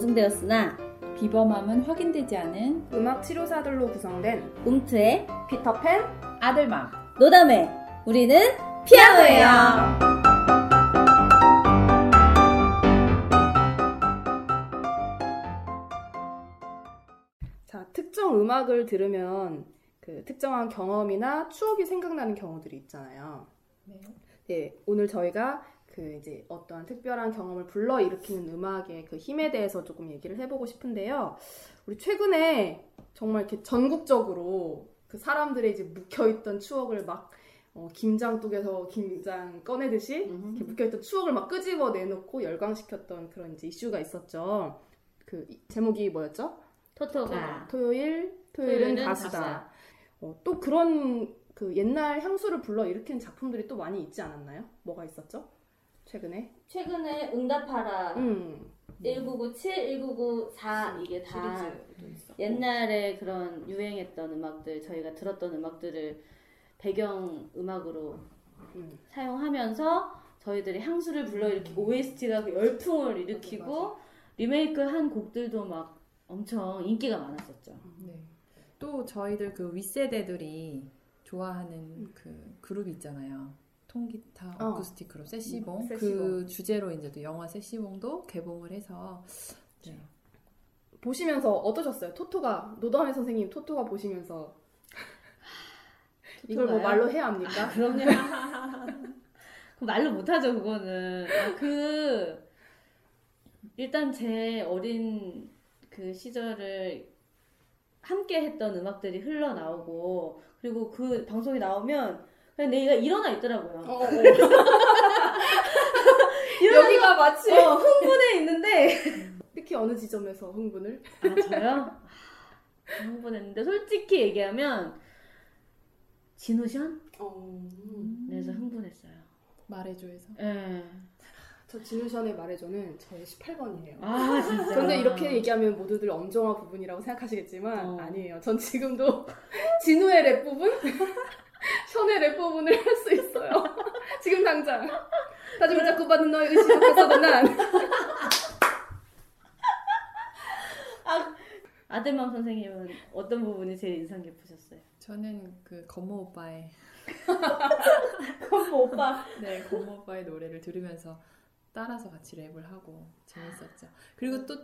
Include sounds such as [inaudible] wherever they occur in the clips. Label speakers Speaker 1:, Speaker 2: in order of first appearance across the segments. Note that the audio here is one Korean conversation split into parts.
Speaker 1: 검증되었으나
Speaker 2: 비범함은 확인되지 않은
Speaker 3: 음악 치료사들로 구성된
Speaker 1: 움트의
Speaker 3: 피터팬
Speaker 2: 아들맘
Speaker 1: 노담회 우리는 피아노예요.
Speaker 3: 자 특정 음악을 들으면 그 특정한 경험이나 추억이 생각나는 경우들이 있잖아요.
Speaker 2: 네.
Speaker 3: 네, 오늘 저희가 그 이제 어떠한 특별한 경험을 불러 일으키는 음악의 그 힘에 대해서 조금 얘기를 해보고 싶은데요. 우리 최근에 정말 이렇게 전국적으로 그 사람들의 이제 묵혀있던 추억을 막 어, 김장뚝에서 김장 꺼내듯이 이렇게 묵혀있던 추억을 막 끄집어 내놓고 열광시켰던 그런 이제 이슈가 있었죠. 그 이- 제목이 뭐였죠?
Speaker 1: 토토가
Speaker 3: 토요일, 토요일은 가수다. 어, 또 그런 그 옛날 향수를 불러 일으키는 작품들이 또 많이 있지 않았나요? 뭐가 있었죠? 최근에?
Speaker 1: 최근에 응답하라
Speaker 3: 음.
Speaker 1: 1997, 1994 이게 다 옛날에 그런 유행했던 음악들 저희가 들었던 음악들을 배경 음악으로
Speaker 3: 음.
Speaker 1: 사용하면서 저희들이 향수를 불러일으키고 OST가 그 열풍을 일으키고 리메이크한 곡들도 막 엄청 인기가 많았었죠.
Speaker 2: 네. 또 저희들 그 윗세대들이 좋아하는 그 그룹 있잖아요. 통기타,
Speaker 3: 어.
Speaker 2: 어쿠스틱 그룹 세시봉
Speaker 3: 음,
Speaker 2: 그. 주제로 이제 또 영화 세시봉도 개봉을 해서 네.
Speaker 3: 보시면서 어떠셨어요? 토토가 노담의 선생님 토토가 보시면서 [laughs] 이걸 뭐? 말로 해야 합니까?
Speaker 1: 그럼요. [laughs] 그 말로 못하죠 그거는. 아, 그 일단 제 어린 그 시절을 함께 했던 음악들이 흘러나오고 그리고 그 방송이 나오면 내가 일어나 있더라고요.
Speaker 3: 어, 어. [laughs] 여기가 마치
Speaker 1: 어, 흥분해 있는데 [laughs]
Speaker 3: 특히 어느 지점에서 흥분을?
Speaker 1: 아 저요? 아, 흥분했는데 솔직히 얘기하면 진우션?
Speaker 3: 어.
Speaker 1: 그래서 흥분했어요.
Speaker 2: 말해줘에서
Speaker 1: 예.
Speaker 3: 저 진우션의 말해줘는 저의 18번이에요.
Speaker 1: 아 진짜.
Speaker 3: 그런데 이렇게 얘기하면 모두들 엄정화 부분이라고 생각하시겠지만
Speaker 1: 어.
Speaker 3: 아니에요. 전 지금도 [laughs] 진우의 랩 부분, 션의 랩 부분을 할 수 있어요. [laughs] 지금 당장. 다짐을 자꾸 받는 너의 의지 앞에서도 난
Speaker 1: 아들맘 선생님은 어떤 부분이 제일 인상 깊으셨어요?
Speaker 2: 저는 그 건모 오빠의 [laughs]
Speaker 1: 건모 오빠. [laughs]
Speaker 2: 네 건모 오빠의 노래를 들으면서 따라서 같이 랩을 하고 재밌었죠. 그리고 또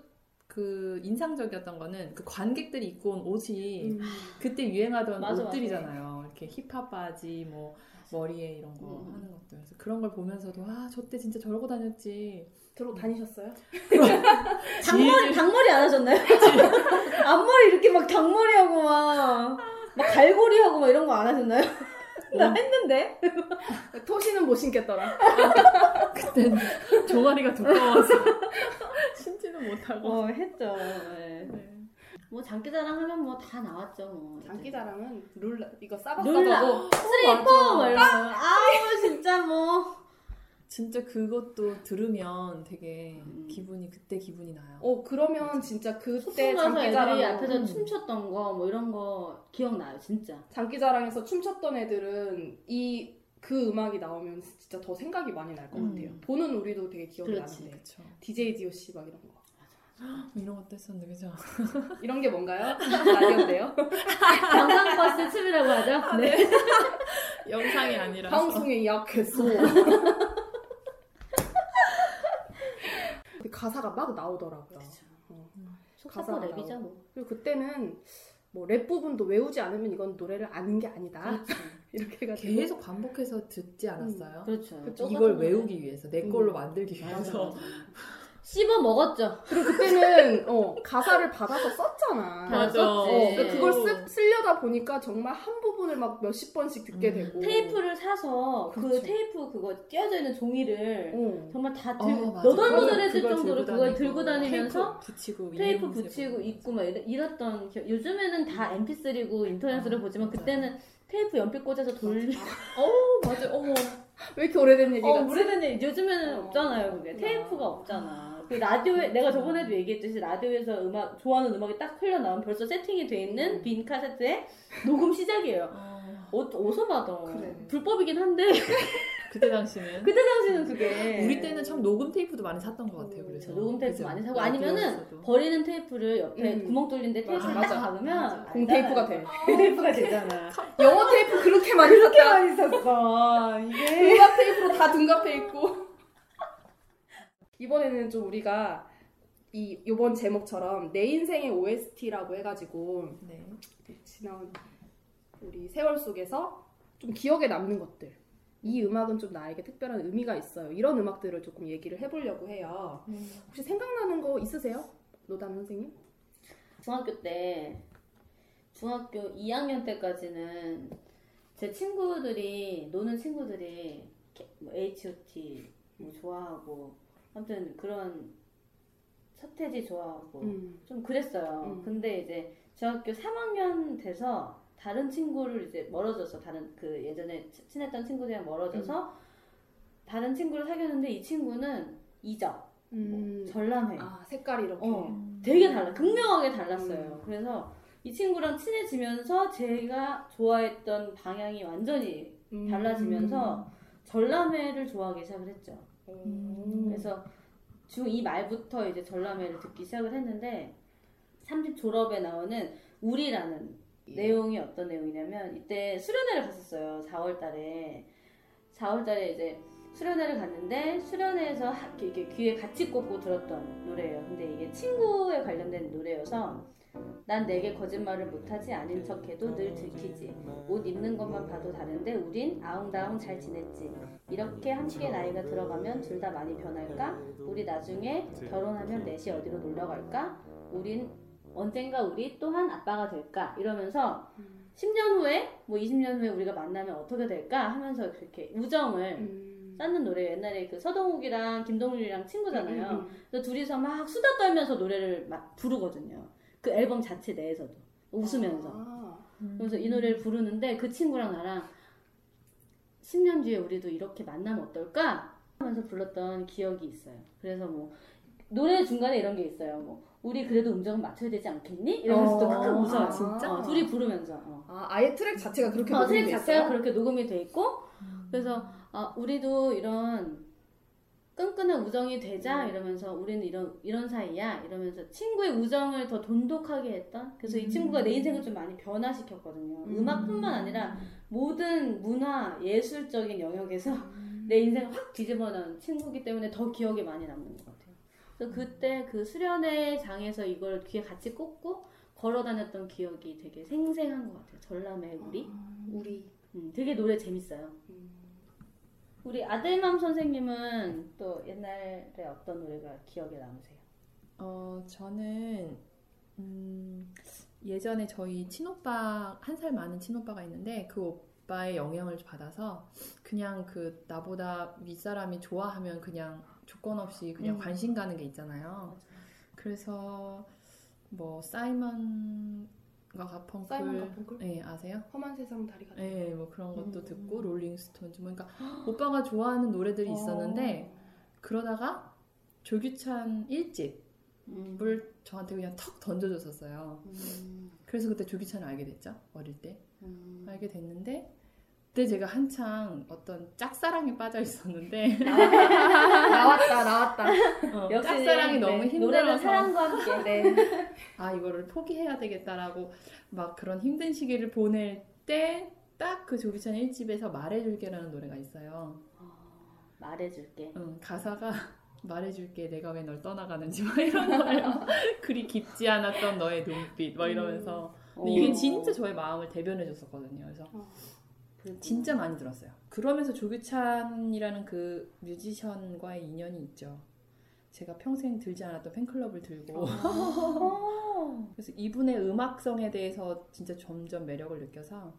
Speaker 2: 그 인상적이었던 거는 그 관객들이 입고 온 옷이
Speaker 3: 음.
Speaker 2: 그때 유행하던
Speaker 1: 맞아,
Speaker 2: 옷들이잖아요. 이렇게 힙합 바지, 뭐 머리에 이런 거
Speaker 3: 음.
Speaker 2: 하는 것도 그래서 그런 걸 보면서도 아, 저 때 진짜 저러고 다녔지.
Speaker 3: 들어 다니셨어요? [laughs]
Speaker 1: 닭머리 닭머리 안 하셨나요? [laughs] [laughs] 앞머리 이렇게 막 닭머리 하고 막. 막 갈고리 하고 막 이런 거 안 하셨나요? 나 했는데.
Speaker 3: 토시는 못 신겠더라.
Speaker 2: 그때는 종아리가 두꺼워서 신지는 못하고.
Speaker 1: 어 했죠. 네.
Speaker 2: 네.
Speaker 1: 뭐 장기자랑 하면 뭐 다 나왔죠 뭐.
Speaker 3: 장기자랑은 룰라 이거
Speaker 1: 이런 거. 아우 진짜 뭐.
Speaker 2: 진짜 그것도 들으면 되게
Speaker 1: 음.
Speaker 2: 기분이 그때 기분이 나요.
Speaker 3: 어 그러면 진짜 그때 장기자랑
Speaker 1: 앞에서
Speaker 2: 음.
Speaker 1: 춤췄던 거 뭐 이런 거 기억나요 진짜.
Speaker 3: 장기자랑에서 춤췄던 애들은 이 그 음악이 나오면 진짜 더 생각이 많이 날것
Speaker 2: 음.
Speaker 3: 같아요. 보는 우리도 되게 기억이
Speaker 1: 그렇지.
Speaker 3: 나는데
Speaker 2: 그렇죠.
Speaker 3: DJ DOC 막 이런 거 [gasps]
Speaker 2: 이런 것도 했었는데 그죠? [laughs]
Speaker 3: 이런 게 뭔가요? 라디오인데요?
Speaker 1: 관광버스 춤이라고 하죠. 네. [laughs]
Speaker 2: 영상이 아니라서.
Speaker 3: 방송에 예약했어. [laughs] 가사가 막 나오더라고요. 어.
Speaker 1: 속사포
Speaker 3: 가사가
Speaker 1: 랩이죠
Speaker 3: 나오고.
Speaker 1: 뭐.
Speaker 3: 그리고 그때는 뭐 랩 부분도 외우지 않으면 이건 노래를 아는 게 아니다.
Speaker 1: 그렇죠. [laughs]
Speaker 3: 이렇게 해가지고
Speaker 2: 계속 반복해서 듣지 않았어요?
Speaker 1: 그렇죠.
Speaker 3: 그쵸.
Speaker 2: 이걸 외우기 위해서 내 걸로
Speaker 3: 음.
Speaker 2: 만들기 위해서. [laughs]
Speaker 1: 씹어 먹었죠.
Speaker 3: 그리고 그때는 어, 가사를 받아서 썼잖아.
Speaker 1: 다
Speaker 2: 맞아.
Speaker 3: 어, 그러니까 그걸
Speaker 2: 네.
Speaker 3: 쓰, 쓰려다 보니까 정말 한 부분을 막 몇십 번씩 듣게
Speaker 2: 음.
Speaker 3: 되고
Speaker 1: 테이프를 사서 그
Speaker 3: 그렇죠.
Speaker 1: 테이프 그거 띄어져 있는 종이를
Speaker 3: 어.
Speaker 1: 정말 다
Speaker 2: 어,
Speaker 1: 들고. 너덜너덜해질
Speaker 2: 그걸
Speaker 1: 정도로 그걸 들고 다니면서
Speaker 2: 테이프 붙이고
Speaker 1: 테이프 붙이고. 있고 막 이랬- 기억. 요즘에는 다 MP3고 인터넷으로
Speaker 2: 아,
Speaker 1: 보지만
Speaker 2: 맞아요.
Speaker 1: 그때는 테이프 연필 꽂아서 돌리 [laughs]
Speaker 2: 어 맞아 어머 [laughs]
Speaker 3: 왜 이렇게 오래된 얘기가
Speaker 1: 어, 오래된 일 요즘에는
Speaker 3: 어,
Speaker 1: 없잖아요, 그게.
Speaker 3: 그렇구나.
Speaker 1: 테이프가 없잖아. 그 라디오에, 내가 저번에도 얘기했듯이 라디오에서 음악, 좋아하는 음악이 딱 흘러나오면 벌써 세팅이 돼 있는
Speaker 3: 음.
Speaker 1: 빈 카세트에 녹음 시작이에요.
Speaker 2: 어,
Speaker 1: 어, 받아?
Speaker 3: 그래.
Speaker 1: 불법이긴 한데 [laughs]
Speaker 2: 그때 당시는
Speaker 1: 그때 당시는 그게
Speaker 2: 우리 때는 참 녹음 테이프도 많이 샀던 것 같아요. 그래서
Speaker 1: 저 녹음 테이프? 많이 사고 아니면은. 버리는 테이프를 옆에
Speaker 3: 음.
Speaker 1: 구멍 뚫린 데 테이프
Speaker 3: 맞아,
Speaker 1: 딱
Speaker 3: 맞아.
Speaker 1: 박으면.
Speaker 3: 공 테이프가 돼. [laughs]
Speaker 1: 테이프가 되잖아.
Speaker 3: 영어 테이프 그렇게 많이
Speaker 1: 그렇게
Speaker 3: 샀다.
Speaker 1: 많이 샀어. 이게
Speaker 3: 둔갑 테이프로 다 둔갑해 있고. 이번에는 좀 우리가 이 요번 제목처럼 내 인생의 OST라고 해가지고
Speaker 2: 네.
Speaker 3: 지난 우리 세월 속에서 좀 기억에 남는 것들. 이 음악은 좀 나에게 특별한 의미가 있어요. 이런 음악들을 조금 얘기를 해보려고 해요. 혹시 생각나는 거 있으세요? 노담 선생님?
Speaker 1: 중학교 때 중학교 2학년 때까지는 제 친구들이 노는 친구들이 뭐 H.O.T 뭐 좋아하고 아무튼 그런 서태지 좋아하고
Speaker 3: 음.
Speaker 1: 좀 그랬어요.
Speaker 3: 음.
Speaker 1: 근데 이제 중학교 3학년 돼서 다른 친구를 이제 멀어져서 다른 그 예전에 치- 친했던 친구들이랑 멀어져서 다른 친구를 사귀었는데 이 친구는 이적,
Speaker 3: 음.
Speaker 1: 전람회
Speaker 3: 아 색깔이 이렇게.
Speaker 1: 어. 되게 달라, 극명하게 달랐어요.
Speaker 3: 음.
Speaker 1: 그래서 이 친구랑 친해지면서 제가 좋아했던 방향이 완전히
Speaker 3: 음.
Speaker 1: 달라지면서 전람회를 좋아하기 시작을 했죠.
Speaker 3: 음.
Speaker 1: 그래서 중2 말부터 이제 전람회를 듣기 시작을 했는데 3집 졸업에 나오는 우리라는 내용이 어떤 내용이냐면 이때 수련회를 갔었어요. 4월 달에. 4월 달에 이제 수련회를 갔는데 수련회에서 하- 이렇게 귀에 같이 꽂고 들었던 노래예요. 근데 이게 친구에 관련된 노래여서 난 내게 거짓말을 못하지 아닌 척해도 늘 들키지. 옷 입는 것만 봐도 다른데 우린 아웅다웅 잘 지냈지. 이렇게 함께 나이가 들어가면 둘 다 많이 변할까? 우리 나중에 결혼하면 넷이 어디로 놀러 갈까? 우린 언젠가 우리 또한 아빠가 될까? 이러면서 10년 후에 뭐 20년 후에 우리가 만나면 어떻게 될까? 하면서 그렇게 우정을
Speaker 3: 음.
Speaker 1: 쌓는 노래. 옛날에 그 서동욱이랑 김동률이랑 친구잖아요.
Speaker 3: 음, 음,
Speaker 1: 그래서 둘이서 막 수다 떨면서 노래를 막 부르거든요. 그 앨범 자체 내에서도 웃으면서.
Speaker 3: 아.
Speaker 1: 그래서 이 노래를 부르는데 그 친구랑 나랑 10년 뒤에 우리도 이렇게 만나면 어떨까 하면서 불렀던 기억이 있어요. 그래서 뭐 노래 중간에 이런 게 있어요. 뭐 우리 그래도 음정은 맞춰야 되지 않겠니? 이러면서 또
Speaker 3: 어,
Speaker 1: 크크 웃어요.
Speaker 3: 아, 진짜?
Speaker 1: 어, 둘이 부르면서. 어.
Speaker 3: 아, 아예 트랙 자체가 그렇게
Speaker 1: 어,
Speaker 3: 녹음이
Speaker 1: 트랙 자체가? 그렇게 녹음이 돼 있고 그래서 아 우리도 이런 끈끈한 우정이 되자 이러면서 우리는 이런 이런 사이야 이러면서 친구의 우정을 더 돈독하게 했던 그래서 이 친구가 내 인생을 좀 많이 변화시켰거든요
Speaker 3: 음.
Speaker 1: 음악뿐만 아니라 모든 문화 예술적인 영역에서 내 인생을 확 뒤집어놓은 친구기 때문에 더 기억에 많이 남는 것 같아요 그래서 그때 그 수련회 장에서 이걸 귀에 같이 꽂고 걸어 다녔던 기억이 되게 생생한 것 같아요 전람회 우리
Speaker 3: 우리.
Speaker 1: 음, 되게 노래 재밌어요.
Speaker 3: 음.
Speaker 1: 우리 아들맘 선생님은 또 옛날에 어떤 노래가 기억에 남으세요?
Speaker 2: 어, 저는 음, 예전에 저희 친오빠 한 살 많은 친오빠가 있는데 그 오빠의 영향을 받아서 그냥 그 나보다 윗사람이 좋아하면 그냥 조건 없이 그냥
Speaker 1: 음.
Speaker 2: 관심 가는 게 있잖아요. 그래서 뭐 사이먼 과 가펑클
Speaker 3: 사이먼 가펑클?
Speaker 2: 네, 아세요?
Speaker 3: 험한 세상 다리가
Speaker 2: 네, 뭐 그런 것도
Speaker 3: 음.
Speaker 2: 듣고 롤링스톤즈 뭐 그러니까 [gasps] 오빠가 좋아하는 노래들이 있었는데 그러다가 조규찬 1집을
Speaker 1: 음.
Speaker 2: 저한테 그냥 턱 던져줬었어요.
Speaker 1: 음.
Speaker 2: 그래서 그때 조규찬을 알게 됐죠. 어릴 때
Speaker 1: 음.
Speaker 2: 알게 됐는데 그때 제가 한창 어떤 짝사랑에 빠져 있었는데
Speaker 3: 나왔다, 나왔다.
Speaker 2: 어,
Speaker 1: 역시
Speaker 2: 짝사랑이 너무
Speaker 1: 네, 노래는
Speaker 2: 힘들어서
Speaker 1: 사랑과 함께.
Speaker 3: 네.
Speaker 2: 아 이거를 포기해야 되겠다라고 막 그런 힘든 시기를 보낼 때 딱 그 조규찬 1집에서 말해줄게라는 노래가 있어요.
Speaker 1: 어, 말해줄게.
Speaker 2: 응, 가사가 [laughs] 말해줄게 내가 왜 널 떠나가는지 막 이런 거예요. [laughs] 그리 깊지 않았던 너의 눈빛 막 이러면서 근데 이게
Speaker 1: 어.
Speaker 2: 진짜 저의 마음을 대변해 줬었거든요. 그래서
Speaker 1: 그렇구나.
Speaker 2: 진짜 많이 들었어요. 그러면서 조규찬이라는 그 뮤지션과의 인연이 있죠. 제가 평생 들지 않았던 팬클럽을 들고
Speaker 1: 어. [laughs]
Speaker 2: 그래서 이분의 음악성에 대해서 진짜 점점 매력을 느껴서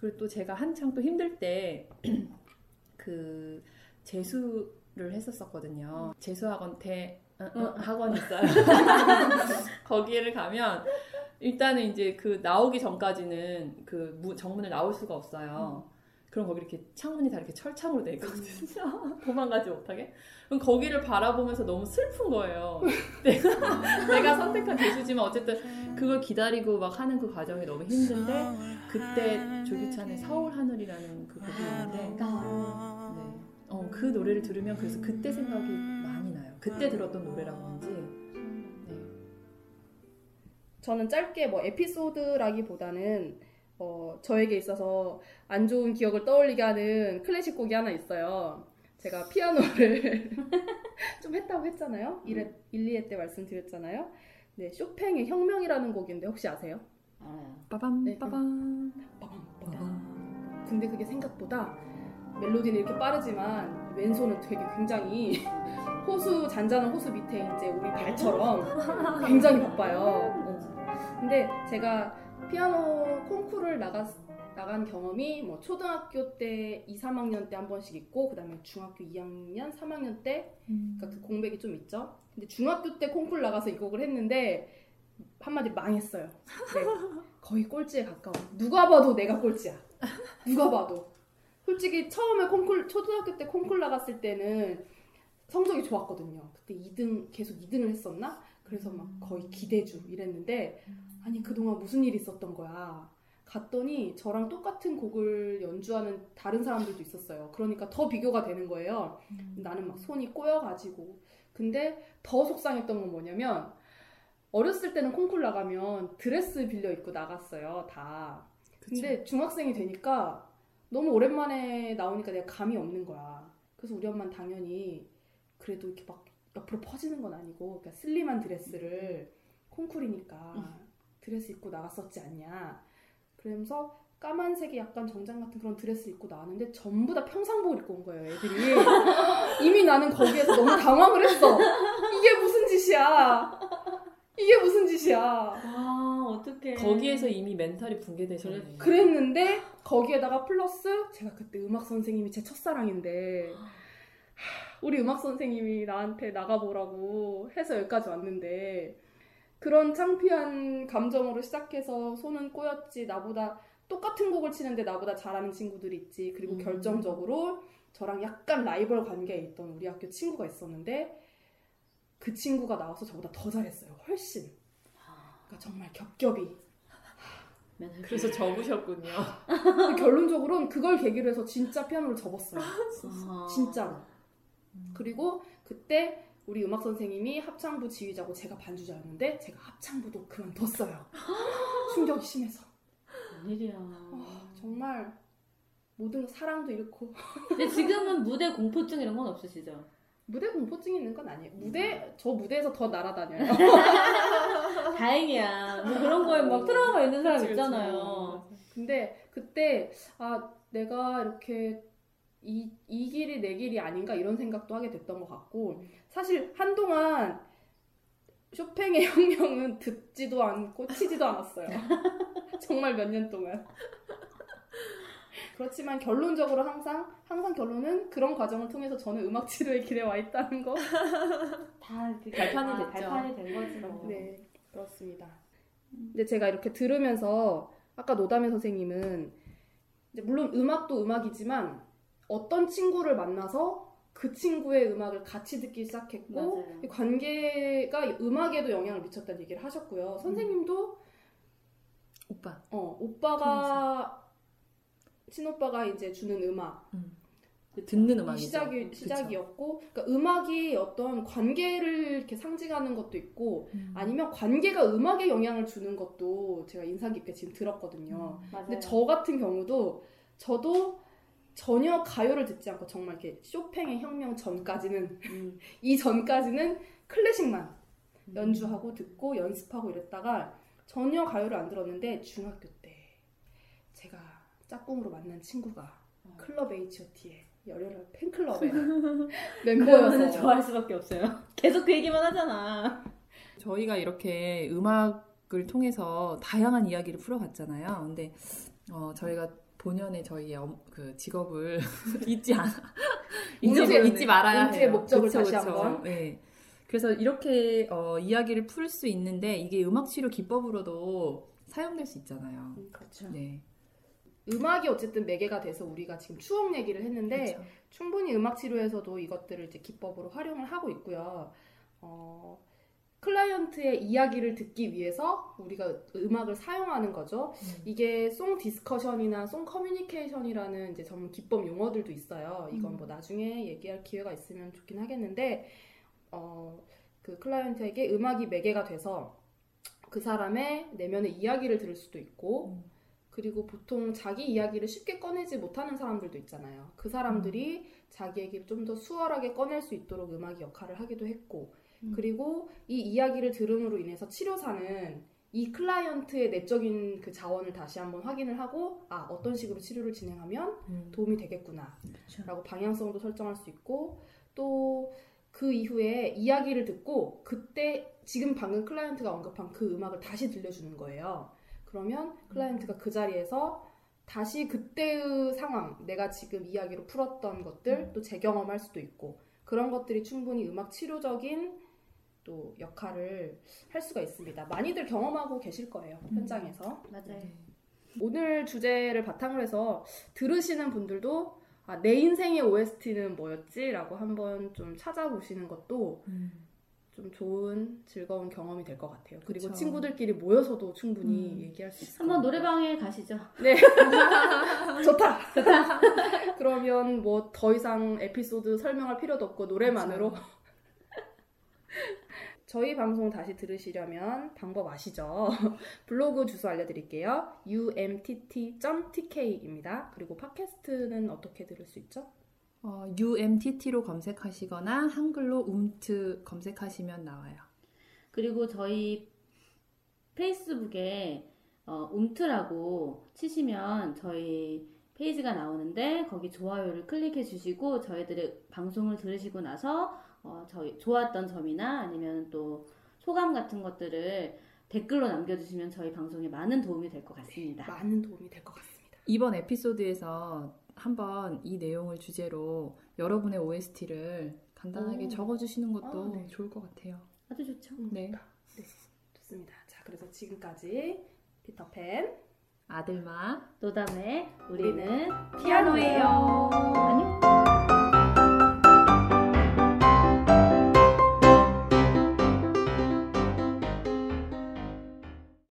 Speaker 2: 그리고 또 제가 한창 또 힘들 때 [clears throat] 그 재수를 했었었거든요. 재수학원 대 어, 어, 학원이 있어요. [laughs] 거기를 가면 일단은 이제 그 나오기 전까지는 그 무- 정문을 나올 수가 없어요. 그럼 거기 이렇게 창문이 다 이렇게 철창으로 돼 있거든요. [laughs] 도망가지 못하게. 그럼 거기를 바라보면서 너무 슬픈 거예요. [laughs] 내가 내가 선택한 재수지만 어쨌든 그걸 기다리고 막 하는 그 과정이 너무 힘든데 그때 조규찬의 서울 하늘이라는 그 곡이 있는데 네. 어, 그 노래를 들으면 그래서 그때 생각이 많이 나요. 그때 들었던 노래라 그런지. 네.
Speaker 3: 저는 짧게 뭐 에피소드라기보다는 어, 저에게 있어서 안 좋은 기억을 떠올리게 하는 클래식 곡이 하나 있어요. 제가 피아노를 [laughs] 좀 했다고 했잖아요. 1회, 1, 2회 때 말씀드렸잖아요. 네, 쇼팽의 혁명이라는 곡인데 혹시 아세요?
Speaker 1: 알아요.
Speaker 2: 빠밤
Speaker 3: 네.
Speaker 2: 빠밤
Speaker 3: 빠밤, 빠밤.
Speaker 2: 빠밤.
Speaker 3: 근데 그게 생각보다 멜로디는 이렇게 빠르지만 왼손은 되게 굉장히 [laughs] 호수 잔잔한 호수 밑에 이제 우리 발처럼 굉장히 바빠요. 근데 제가 피아노 콩쿠르를 나갔, 나간 경험이 뭐 초등학교 때 2, 3학년 때 한 번씩 있고 그다음에 중학교 2학년, 3학년 때 그러니까 그 공백이 좀 있죠. 근데 중학교 때 콩쿠르 나가서 이 곡을 했는데 한마디 망했어요. 네. [laughs] 거의 꼴찌에 가까워. 누가 봐도 내가 꼴찌야. 누가 봐도. 솔직히 처음에 콩쿨 초등학교 때 콩쿨 나갔을 때는 성적이 좋았거든요. 그때 2등 계속 2등을 했었나? 그래서 막 거의 기대주 이랬는데 아니 그동안 무슨 일이 있었던 거야. 갔더니 저랑 똑같은 곡을 연주하는 다른 사람들도 있었어요. 그러니까 더 비교가 되는 거예요. 나는 막 손이 꼬여가지고. 근데 더 속상했던 건 뭐냐면 어렸을 때는 콩쿨 나가면 드레스 빌려 입고 나갔어요. 다. 근데 중학생이 되니까 너무 오랜만에 나오니까 내가 감이 없는 거야. 그래서 우리 엄마는 당연히 그래도 이렇게 막 옆으로 퍼지는 건 아니고 그러니까 슬림한 드레스를 콩쿨이니까 드레스 입고 나갔었지 않냐. 그러면서 까만색이 약간 정장 같은 그런 드레스 입고 나왔는데 전부 다 평상복을 입고 온 거예요, 애들이. [laughs] 이미 나는 거기에서 너무 당황을 했어. 이게 무슨 짓이야. 이게 무슨 짓이야.
Speaker 1: 아 어떡해.
Speaker 2: 거기에서 이미 멘탈이 붕괴되셨네.
Speaker 3: 그랬는데 거기에다가 플러스 제가 그때 음악 선생님이 제 첫사랑인데 하, 우리 음악 선생님이 나한테 나가보라고 해서 여기까지 왔는데 그런 창피한 감정으로 시작해서 손은 꼬였지 나보다 똑같은 곡을 치는데 나보다 잘하는 친구들이 있지 그리고
Speaker 2: 음.
Speaker 3: 결정적으로 저랑 약간 라이벌 관계에 있던 우리 학교 친구가 있었는데 그 친구가 나와서 저보다 더 잘했어요 훨씬 그러니까 정말 겹겹이
Speaker 2: 그래서 접으셨군요. [laughs]
Speaker 3: 결론적으로는 그걸 계기로 해서 진짜 피아노를 접었어요.
Speaker 1: 아.
Speaker 3: 진짜로. 그리고 그때 우리 음악 선생님이 합창부 지휘자고 제가 반주자였는데 제가 합창부도 그만뒀어요. [gasps] 충격이 심해서.
Speaker 1: 웬일이야.
Speaker 3: 와, 정말 모든 사랑도 잃고
Speaker 1: 근데 지금은 무대 공포증 이런 건 없으시죠?
Speaker 3: 무대 공포증이 있는 건 아니에요. 무대 저 무대에서 더 날아다녀요. [laughs]
Speaker 1: 다행이야. 뭐 그런 거에 막 트라우마 있는 사람 있잖아요.
Speaker 3: 근데 그때 아 내가 이렇게 이, 이 길이 내 길이 아닌가 이런 생각도 하게 됐던 것 같고 사실 한동안 쇼팽의 [laughs] 혁명은 듣지도 않고 치지도 않았어요. [laughs] 정말 몇 년 동안. 그렇지만 결론적으로 항상 항상 결론은 그런 과정을 통해서 저는 음악 치료의 길에 와 있다는 거. [laughs]
Speaker 1: 다 이렇게
Speaker 2: 발판이
Speaker 1: 아,
Speaker 2: 됐죠.
Speaker 1: 발판이 된 거지 뭐.
Speaker 3: 네, 그렇습니다. 근데 제가 이렇게 들으면서 아까 노담의 선생님은 이제 물론 음악도 음악이지만 어떤 친구를 만나서 그 친구의 음악을 같이 듣기 시작했고
Speaker 1: 맞아요.
Speaker 3: 이 관계가 음악에도 영향을 미쳤다는 얘기를 하셨고요. 선생님도
Speaker 2: 오빠.
Speaker 3: 어, 오빠가 친오빠가 이제 주는 음악
Speaker 2: 듣는 음악이죠.
Speaker 3: 시작이. 시작이었고 그러니까 음악이 어떤 관계를 이렇게 상징하는 것도 있고
Speaker 2: 음.
Speaker 3: 아니면 관계가 음악에 영향을 주는 것도 제가 인상 깊게 지금 들었거든요.
Speaker 1: 맞아요.
Speaker 3: 근데 저 같은 경우도 저도 전혀 가요를 듣지 않고 정말 이렇게 쇼팽의 혁명 전까지는
Speaker 1: 음. [laughs]
Speaker 3: 이 전까지는 클래식만 연주하고 듣고 연습하고 이랬다가 전혀 가요를 안 들었는데 중학교 때 제가 짝꿍으로 만난 친구가
Speaker 1: 어.
Speaker 3: 클럽 H.O.T의 열혈 팬클럽의 [laughs] 멤버여서
Speaker 1: 좋아할 수밖에 없어요. 계속 그 얘기만 하잖아.
Speaker 2: 저희가 이렇게 음악을 통해서 다양한 이야기를 풀어봤잖아요. 근데 어, 저희가 본연의 저희의 엄- 그 직업을 [laughs] 잊지 않아 잊지, 잊지 말아야 해요.
Speaker 3: 목적을
Speaker 2: 그쵸,
Speaker 3: 다시
Speaker 2: 그쵸.
Speaker 3: 한번.
Speaker 2: 네. 그래서 이렇게 어, 이야기를 풀 수 있는데 이게 음악 치료 기법으로도 사용될 수 있잖아요.
Speaker 3: 음, 그렇죠.
Speaker 2: 네.
Speaker 3: 음악이 어쨌든 매개가 돼서 우리가 지금 추억 얘기를 했는데
Speaker 2: 그렇죠.
Speaker 3: 충분히 음악 치료에서도 이것들을 이제 기법으로 활용을 하고 있고요. 어, 클라이언트의 이야기를 듣기 위해서 우리가 음악을 사용하는 거죠.
Speaker 2: 음.
Speaker 3: 이게 song discussion이나 song communication이라는 이제 전문 기법 용어들도 있어요. 이건
Speaker 2: 음.
Speaker 3: 뭐 나중에 얘기할 기회가 있으면 좋긴 하겠는데, 어, 그 클라이언트에게 음악이 매개가 돼서 그 사람의 내면의 이야기를 들을 수도 있고,
Speaker 2: 음.
Speaker 3: 그리고 보통 자기 이야기를 쉽게 꺼내지 못하는 사람들도 있잖아요. 그 사람들이 자기 얘기를 좀 더 수월하게 꺼낼 수 있도록 음악이 역할을 하기도 했고,
Speaker 1: 음.
Speaker 3: 그리고 이 이야기를 들음으로 인해서 치료사는 이 클라이언트의 내적인 그 자원을 다시 한번 확인을 하고, 아, 어떤 식으로 치료를 진행하면
Speaker 2: 음.
Speaker 3: 도움이 되겠구나.
Speaker 1: 그쵸.
Speaker 3: 라고 방향성도 설정할 수 있고, 또 그 이후에 이야기를 듣고, 그때 지금 방금 클라이언트가 언급한 그 음악을 다시 들려주는 거예요. 그러면 클라이언트가 그 자리에서 다시 그때의 상황, 내가 지금 이야기로 풀었던 것들 또 재경험할 수도 있고, 그런 것들이 충분히 음악 치료적인 또 역할을 할 수가 있습니다. 많이들 경험하고 계실 거예요, 현장에서.
Speaker 1: 맞아요.
Speaker 2: 네.
Speaker 3: 오늘 주제를 바탕으로 해서 들으시는 분들도 아, 내 인생의 OST는 뭐였지? 라고 한번 좀 찾아보시는 것도
Speaker 2: 음.
Speaker 3: 좀 좋은 즐거운 경험이 될 것 같아요. 그리고
Speaker 2: 그쵸.
Speaker 3: 친구들끼리 모여서도 충분히
Speaker 2: 음.
Speaker 3: 얘기할 수 있을
Speaker 1: 한번. 노래방에 가시죠.
Speaker 3: 네. [laughs] 좋다. 그러면 뭐 더 이상 에피소드 설명할 필요도 없고 노래만으로
Speaker 2: 그쵸.
Speaker 3: 저희 방송 다시 들으시려면 방법 아시죠? [laughs] 블로그 주소 알려드릴게요. umtt.tk입니다. 그리고 팟캐스트는 어떻게 들을 수 있죠?
Speaker 2: 어, UMTT로 검색하시거나 한글로 움트 검색하시면 나와요.
Speaker 1: 그리고 저희 페이스북에 어, 움트라고 치시면 저희 페이지가 나오는데 거기 좋아요를 클릭해 주시고 저희들의 방송을 들으시고 나서 어, 저희 좋았던 점이나 아니면 또 소감 같은 것들을 댓글로 남겨주시면 저희 방송에 많은 도움이 될 것 같습니다.
Speaker 3: 많은 도움이 될 것 같습니다.
Speaker 2: 이번 에피소드에서 한번 이 내용을 주제로 여러분의 OST를 간단하게
Speaker 3: 오.
Speaker 2: 적어주시는 것도
Speaker 3: 아, 네.
Speaker 2: 좋을 것 같아요.
Speaker 1: 아주 좋죠.
Speaker 2: 네.
Speaker 3: 좋습니다. 자, 그래서 지금까지 피터팬
Speaker 2: 아들마
Speaker 1: 노담의 우리는
Speaker 3: 피아노예요.
Speaker 1: 안녕.